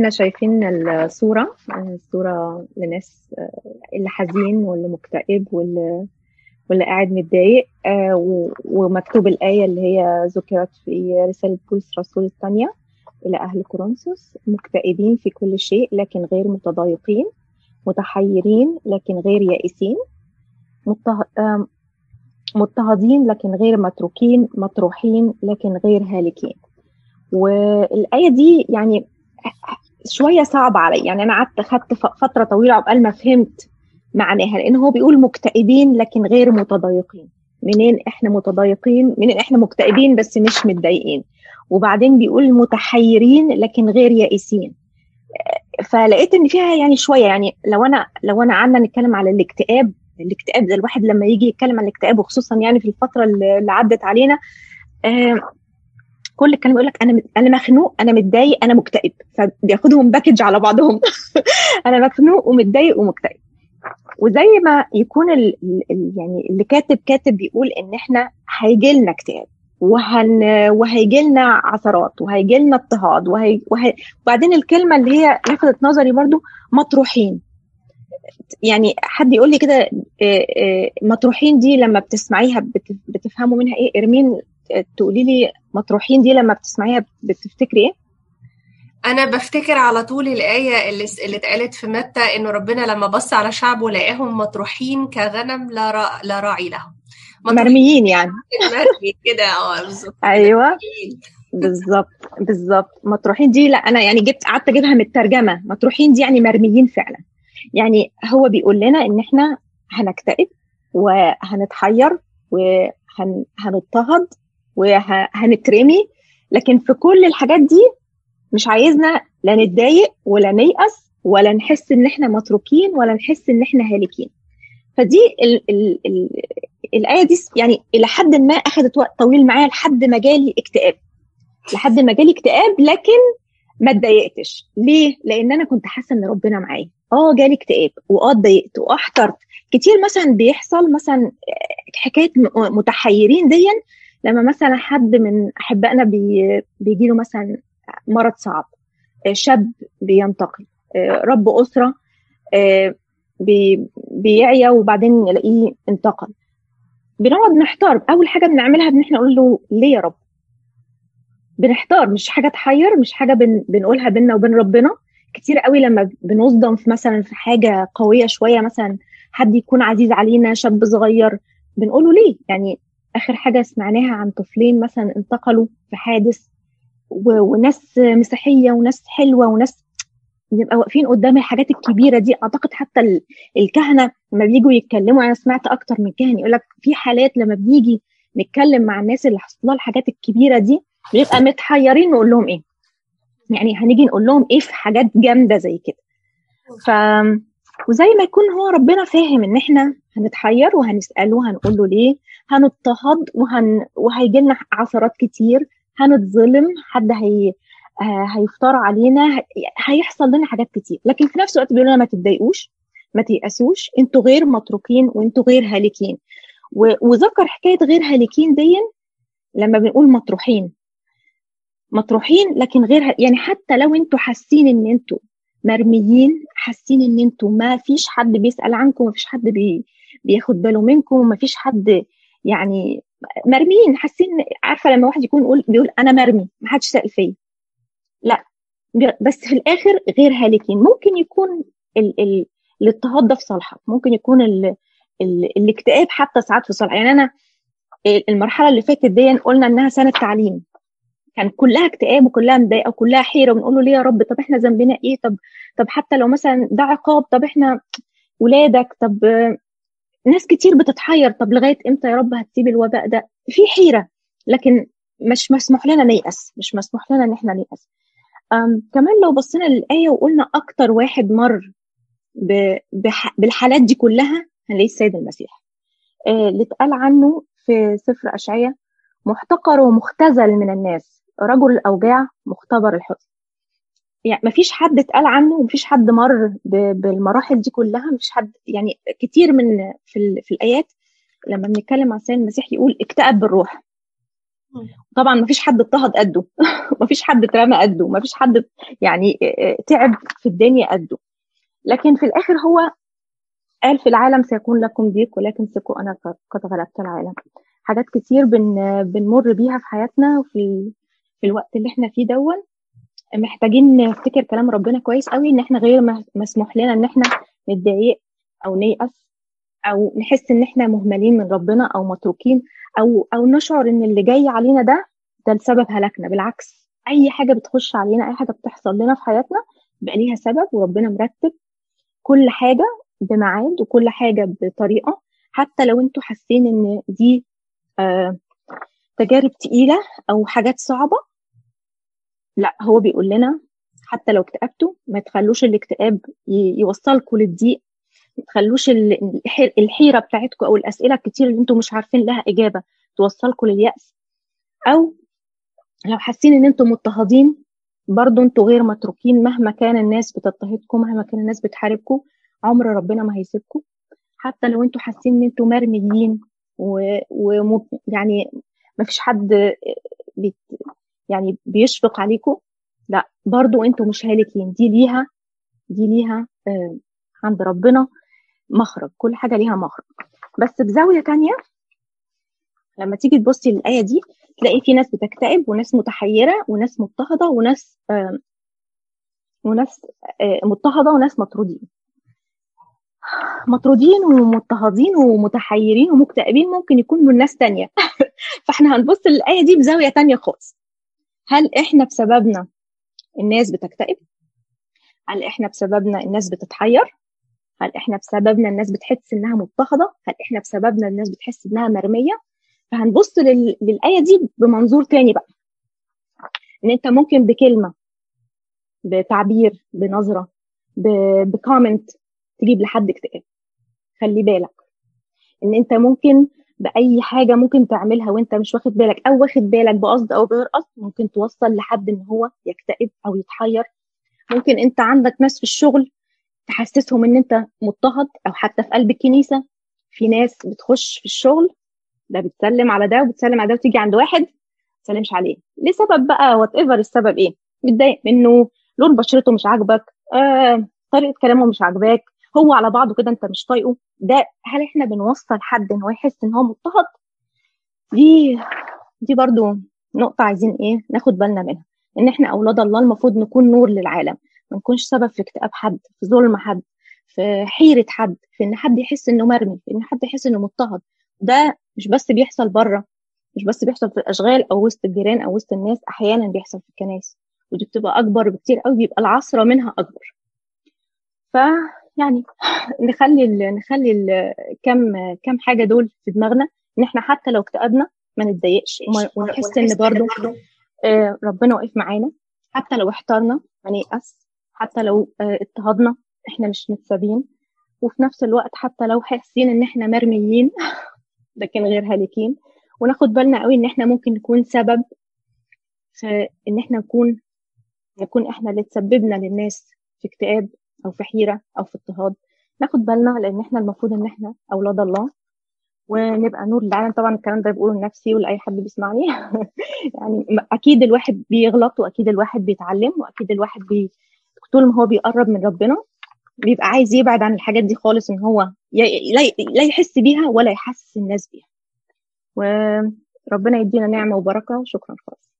إحنا شايفين الصورة الصورة لناس اللي حزين واللي مكتئب واللي واللي قاعد متضايق آه ومكتوب الآية اللي هي ذكرت في رسالة بولس رسول الثانية إلى أهل كورنثوس مكتئبين في كل شيء لكن غير متضايقين متحيرين لكن غير يائسين مضطهدين لكن غير متروكين مطروحين لكن غير هالكين. والآية دي يعني شوية صعبة علي يعني أنا قعدت خدت فترة طويلة عقبال ما فهمت معناها لأن هو بيقول مكتئبين لكن غير متضايقين. منين إحنا متضايقين؟ منين إحنا مكتئبين بس مش متضايقين. وبعدين بيقول متحيرين لكن غير يائسين. فلقيت إن فيها يعني شوية يعني لو أنا لو أنا قعدنا نتكلم على الاكتئاب الاكتئاب ده الواحد لما يجي يتكلم عن الاكتئاب وخصوصا يعني في الفترة اللي عدت علينا آه كل الكلام يقول لك أنا أنا مخنوق أنا متضايق أنا مكتئب. فبياخدهم باكج على بعضهم. أنا مخنوق ومتضايق ومكتئب. وزي ما يكون ال ال يعني اللي كاتب كاتب بيقول إن إحنا هيجي لنا اكتئاب. وهن وهيجي لنا عثرات وهيجي لنا اضطهاد وهي وهي وبعدين الكلمة اللي هي لفتت نظري برضو مطروحين. يعني حد يقول لي كده مطروحين دي لما بتسمعيها بتفهموا منها إيه؟ إرمين تقولي لي مطروحين دي لما بتسمعيها بتفتكري إيه؟ أنا بفتكر على طول الآية اللي اللي اتقالت في متى إنه ربنا لما بص على شعبه لقاهم مطروحين كغنم لا را... لا راعي لهم. مرميين يعني. مرمي كده آه بالظبط. أيوه. بالظبط بالظبط. مطروحين دي لا أنا يعني جبت قعدت أجيبها من الترجمة. مطروحين دي يعني مرميين فعلا. يعني هو بيقول لنا إن إحنا هنكتئب وهنتحير وهنضطهد وهنترمي. لكن في كل الحاجات دي مش عايزنا لا نتضايق ولا نيأس ولا نحس إن إحنا متروكين ولا نحس إن إحنا هالكين. فدي ال ال ال الآية دي يعني إلى حد ما أخذت وقت طويل معايا لحد ما جالي اكتئاب. لحد ما جالي اكتئاب لكن ما اتضايقتش. ليه؟ لأن أنا كنت حاسة إن ربنا معايا. آه جالي اكتئاب. وآه اتضايقت. واه احترت كتير مثلا بيحصل مثلا حكاية متحيرين دي لما مثلا حد من أحبائنا بي بيجي له مثلا مرض صعب شاب بينتقل رب أسرة بي بيعيا وبعدين نلاقيه انتقل بنقعد نحتار. أول حاجة بنعملها إن إحنا نقول له ليه يا رب؟ بنحتار. مش حاجة تحير مش حاجة بن بنقولها بينا وبين ربنا. كتير قوي لما بنصدم في مثلا في حاجة قوية شوية مثلا حد يكون عزيز علينا شاب صغير بنقوله ليه؟ يعني آخر حاجة سمعناها عن طفلين مثلا انتقلوا في حادث وناس مسيحية وناس حلوة وناس نبقى واقفين قدام الحاجات الكبيرة دي. أعتقد حتى الكهنة لما بييجوا يتكلموا أنا سمعت أكتر من كاهن يقول لك في حالات لما بنيجي نتكلم مع الناس اللي حصل لها الحاجات الكبيرة دي بنبقى متحيرين نقول لهم إيه؟ يعني هنيجي نقول لهم إيه في حاجات جامدة زي كده؟ ف وزي ما يكون هو ربنا فاهم إن إحنا هنتحير وهنسأله وهنقول له ليه. هنضطهد وهن... وهيجي لنا عثرات كتير. هنتظلم. حد هي هيفترى علينا. هيحصل لنا حاجات كتير. لكن في نفس الوقت بيقول لنا ما تتضايقوش ما تيأسوش. أنتوا غير متروكين وانتوا غير هالكين. وذكر حكاية غير هالكين دي لما بنقول مطروحين مطروحين لكن غير يعني حتى لو أنتوا حاسين ان أنتوا مرميين حاسين ان أنتوا ما فيش حد بيسأل عنكم ما فيش حد بي بياخد باله منكم ما فيش حد يعني مرميين حاسين عارفة لما واحد يكون يقول بيقول أنا مرمي ما حدش سأل فيا. لا بس في الآخر غير هالكين. ممكن يكون ال ال الاضطهاد ده في صالحك ممكن يكون ال ال الاكتئاب حتى ساعات في صالحك. يعني أنا المرحلة اللي فاتت دي قلنا إنها سنة تعليم. كان كلها اكتئاب وكلها مضايقة وكلها حيرة وبنقول له ليه يا رب؟ طب إحنا ذنبنا إيه؟ طب طب حتى لو مثلا ده عقاب طب إحنا ولادك طب ناس كتير بتتحير طب لغاية إمتى يا رب هتسيب الوباء ده؟ في حيرة لكن مش مسموح لنا نيأس مش مسموح لنا إن إحنا نيأس. كمان لو بصينا للآية وقلنا أكتر واحد مر بالحالات دي كلها هنلاقي السيد المسيح. اللي اتقال عنه في سفر أشعية محتقر ومختزل من الناس رجل الأوجاع مختبر الحزن. يعني مفيش حد اتقال عنه ومفيش حد مر بالمراحل دي كلها مفيش حد يعني كتير من في, في الآيات لما بنتكلم عن السيد المسيح يقول اكتئب بالروح. طبعا ما فيش حد اضطهد قده. ما فيش حد اترمى قده. ما فيش حد يعني تعب في الدنيا قده. لكن في الآخر هو قال في العالم سيكون لكم ضيق ولكن ثقوا أنا قد غلبت العالم. حاجات كتير بن بنمر بيها في حياتنا وفي في الوقت اللي إحنا فيه دون محتاجين نفتكر كلام ربنا كويس قوي إن إحنا غير مسموح لنا إن إحنا نتضايق أو نيأس أو نحس إن إحنا مهملين من ربنا أو متروكين أو أو نشعر إن اللي جاي علينا ده ده لسبب هلاكنا. بالعكس أي حاجة بتخش علينا أي حاجة بتحصل لنا في حياتنا بقى ليها سبب وربنا مرتب كل حاجة بميعاد وكل حاجة بطريقة. حتى لو إنتوا حاسين إن دي آه تجارب تقيلة أو حاجات صعبة لا هو بيقول لنا حتى لو اكتئبتوا ما تخلوش الاكتئاب يوصلكم للضيق ما تخلوش الحيرة بتاعتكم أو الأسئلة الكتير اللي أنتم مش عارفين لها إجابة توصلكم لليأس أو لو حاسين إن أنتم مضطهدين برضو أنتوا غير متروكين مهما كان الناس بتضطهدكم مهما كان الناس بتحاربكم عمر ربنا ما هيسيبكم حتى لو أنتوا حاسين إن أنتوا مرميين و... و... يعني ما فيش حد. يعني بيشفق عليكم؟ لا برضو أنتوا مش هالكين. دي ليها دي ليها آه عند ربنا مخرج. كل حاجة ليها مخرج. بس بزاويه تانية لما تيجي تبصي للآية دي تلاقي في ناس بتكتئب وناس متحيرة وناس مضطهدة وناس آه وناس آه مضطهدة وناس مطرودين. مطرودين ومضطهدين ومتحيرين ومكتئبين ممكن يكون من ناس تانية. فاحنا هنبص للآية دي بزاوية تانية خالص. هل إحنا بسببنا الناس بتكتئب؟ هل إحنا بسببنا الناس بتتحير؟ هل إحنا بسببنا الناس بتحس إنها مضطهدة؟ هل إحنا بسببنا الناس بتحس إنها مرمية؟ فهنبص لل... للآية دي بمنظور تاني بقى. إن أنت ممكن بكلمة بتعبير بنظرة ب... بكومنت تجيب لحد اكتئاب. خلي بالك. إن أنت ممكن بأي حاجة ممكن تعملها وأنت مش واخد بالك أو واخد بالك بقصد أو بغير قصد ممكن توصل لحد إن هو يكتئب أو يتحير. ممكن أنت عندك ناس في الشغل تحسسهم إن أنت مضطهد أو حتى في قلب الكنيسة. في ناس بتخش في الشغل ده بتسلم على ده وبتسلم على ده وتيجي عند واحد تسلمش عليه. لسبب بقى وات ايفر السبب إيه؟ متضايق منه لون بشرته مش عاجبك آه، طريقة كلامه مش عاجباك هو على بعضه كده انت مش طايقه. ده هل إحنا بنوصل حد ان هو يحس ان هو مضطهد؟ دي دي برضو نقطة عايزين إيه ناخد بالنا منها. ان إحنا أولاد الله المفروض نكون نور للعالم. ما نكونش سبب في اكتئاب حد في ظلم حد في حيرة حد في ان حد يحس انه مرمي في ان حد يحس انه مضطهد. ده مش بس بيحصل بره مش بس بيحصل في الأشغال أو وسط الجيران أو وسط الناس أحيانا بيحصل في الكنائس. ودي بتبقى أكبر بكتير قوي بيبقى العصرة منها أكبر. ف يعني نخلي ال نخلي ال كم كم حاجة دول في دماغنا إن إحنا حتى لو اكتئبنا ما نتضايقش. ونحس إن برضو آه ربنا واقف معانا. حتى لو احترنا ما نيأس. حتى لو آه اضطهدنا إحنا مش متسابين. وفي نفس الوقت حتى لو حاسين إن إحنا مرميين لكن غير هالكين. وناخد بالنا قوي إن إحنا ممكن نكون سبب في إن إحنا نكون نكون إحنا اللي تسببنا للناس في اكتئاب. أو في حيرة أو في اضطهاد. ناخد بالنا لأن إحنا المفروض إن إحنا أولاد الله. ونبقى نور للعالم. طبعا الكلام ده بقوله لنفسي ولأي حد بيسمعني. يعني أكيد الواحد بيغلط وأكيد الواحد بيتعلم وأكيد الواحد بي... طول ما هو بيقرب من ربنا بيبقى عايز يبعد عن الحاجات دي خالص إن هو. لا يحس بيها ولا يحسس الناس بيها. وربنا يدينا نعمة وبركة. وشكرا خالص.